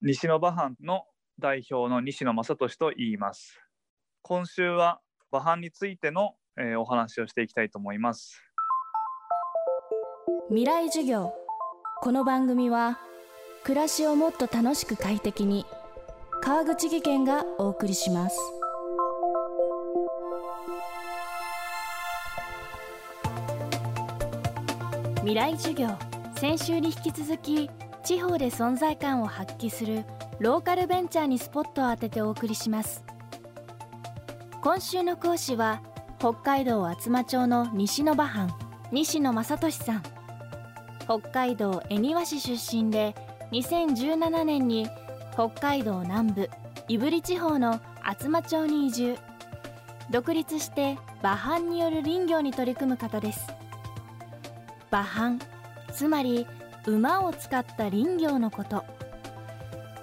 西野馬藩の代表の西野正俊と言います。今週は馬藩についての、えーお話をしていきたいと思います。未来授業。この番組は暮らしをもっと楽しく快適に川口義賢がお送りします。未来授業。先週に引き続き地方で存在感を発揮するローカルベンチャーにスポットを当ててお送りします。今週の講師は北海道厚真町の西野馬藩西野正俊さん。北海道恵庭市出身で2017年に北海道南部胆振地方の厚真町に移住。独立して馬藩による林業に取り組む方です。馬藩つまり馬を使った林業のこと。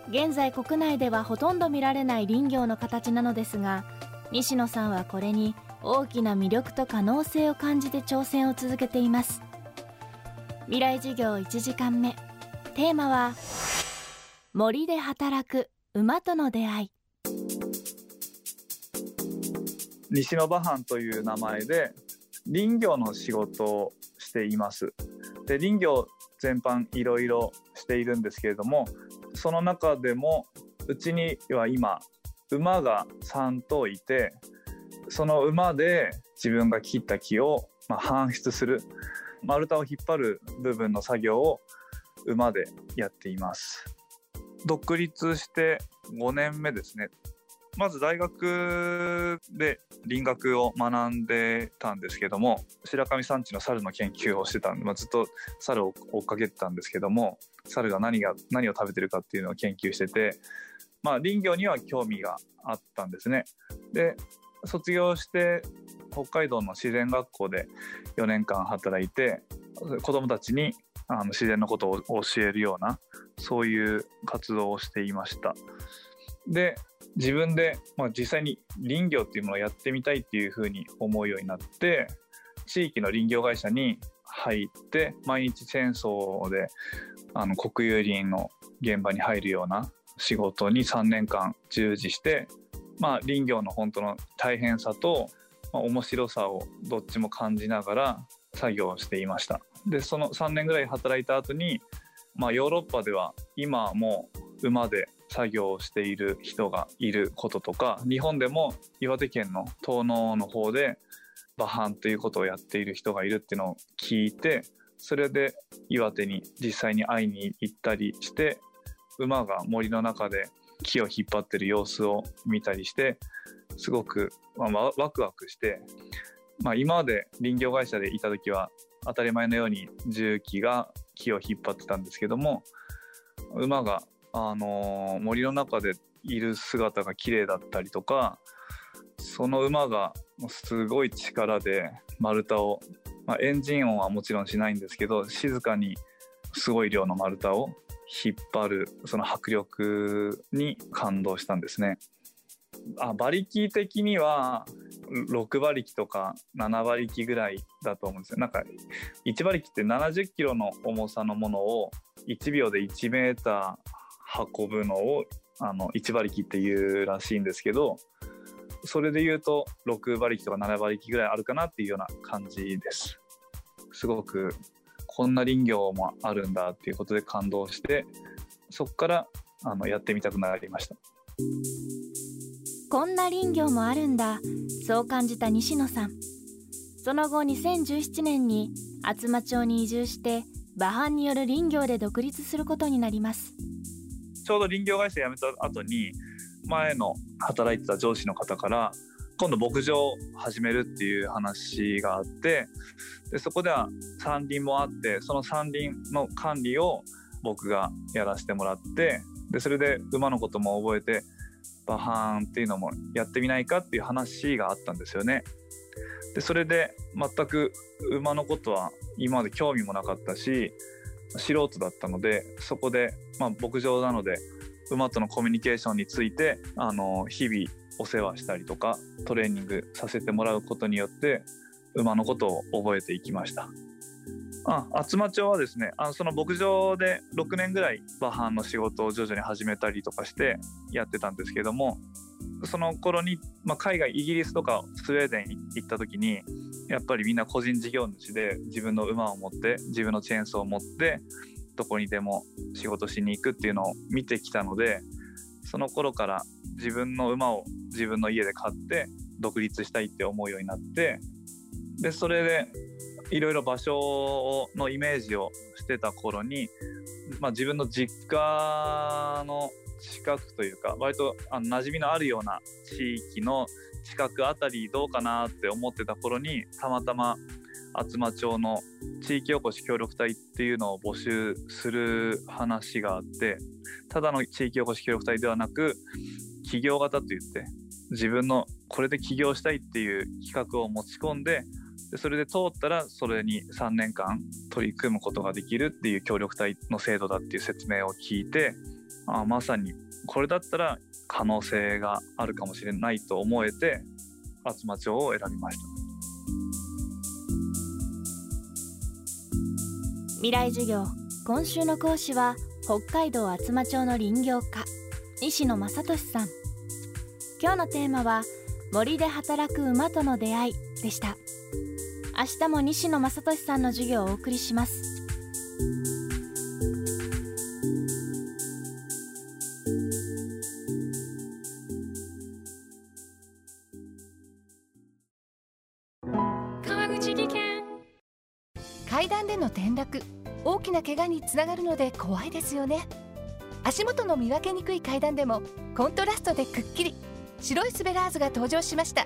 現在国内ではほとんど見られない林業の形なのですが西野さんはこれに大きな魅力と可能性を感じて挑戦を続けています。未来授業1時間目。テーマは森で働く馬との出会い。西野馬藩という名前で林業の仕事をしています。で林業全般いろいろしているんですけれどもその中でもうちには今馬が3頭いてその馬で自分が切った木をまあ搬出する丸太を引っ張る部分の作業を馬でやっています。独立して5年目ですね。まず大学で林学を学んでたんですけども白神山地の猿の研究をしてたんで、まあ、ずっと猿を追っかけてたんですけども猿が何が何を食べてるかっていうのを研究してて、まあ、林業には興味があったんですね。で卒業して北海道の自然学校で4年間働いて子どもたちにあの自然のことを教えるようなそういう活動をしていました。で自分で、まあ、実際に林業っていうものをやってみたいっていうふうに思うようになって地域の林業会社に入って毎日戦争であの国有林の現場に入るような仕事に3年間従事して、まあ、林業の本当の大変さと、まあ、面白さをどっちも感じながら作業をしていました。でその3年ぐらい働いた後に、まあ、ヨーロッパでは今はもう馬で作業をしている人がいることとか日本でも岩手県の東農の方で馬藩ということをやっている人がいるっていうのを聞いてそれで岩手に実際に会いに行ったりして馬が森の中で木を引っ張ってる様子を見たりしてすごく、まあ、ワワクワクして、まあ、今まで林業会社でいた時は当たり前のように重機が木を引っ張ってたんですけども馬があの森の中でいる姿が綺麗だったりとかその馬がすごい力で丸太を、まあ、エンジン音はもちろんしないんですけど静かにすごい量の丸太を引っ張るその迫力に感動したんですね。あ馬力的には6馬力とか7馬力ぐらいだと思うんですよ。なんか1馬力って70キロの重さのものを1秒で1メーター運ぶのをあの1馬力っていうらしいんですけどそれで言うと6馬力とか7馬力ぐらいあるかなっていうような感じです。すごくこんな林業もあるんだっていうことで感動してそこからあのやってみたくなりました。こんな林業もあるんだそう感じた西野さんその後2017年に厚真町に移住して馬藩による林業で独立することになりますちょうど林業会社辞めた後に前の働いてた上司の方から今度牧場を始めるっていう話があってでそこでは山林もあってその山林の管理を僕がやらせてもらってでそれで馬のことも覚えて馬藩っていうのもやってみないかっていう話があったんですよね。でそれで全く馬のことは今まで興味もなかったし素人だったのでそこで、まあ、牧場なので馬とのコミュニケーションについてあの日々お世話したりとかトレーニングさせてもらうことによって馬のことを覚えていきました。あ厚真町はですねあのその牧場で6年ぐらい馬飯の仕事を徐々に始めたりとかしてやってたんですけどもその頃に、まあ、海外イギリスとかスウェーデン行った時にやっぱりみんな個人事業主で自分の馬を持って自分のチェーンソーを持ってどこにでも仕事しに行くっていうのを見てきたのでその頃から自分の馬を自分の家で飼って独立したいって思うようになってでそれでいろいろ場所のイメージをしてた頃に、まあ、自分の実家の近くというか割とあの馴染みのあるような地域の近くあたりどうかなって思ってた頃にたまたま厚真町の地域おこし協力隊っていうのを募集する話があってただの地域おこし協力隊ではなく企業型といって自分のこれで起業したいっていう企画を持ち込んででそれで通ったらそれに3年間取り組むことができるっていう協力隊の制度だっていう説明を聞いてあまさにこれだったら可能性があるかもしれないと思えて厚真町を選びました。未来授業。今週の講師は北海道厚真町の林業家西野正俊さん。今日のテーマは森で働く馬との出会いでした。明日も西野正俊さんの授業をお送りします。川口技研。階段での転落。大きな怪我につながるので怖いですよね。足元の見分けにくい階段でもコントラストでくっきり。白いスベラーズが登場しました。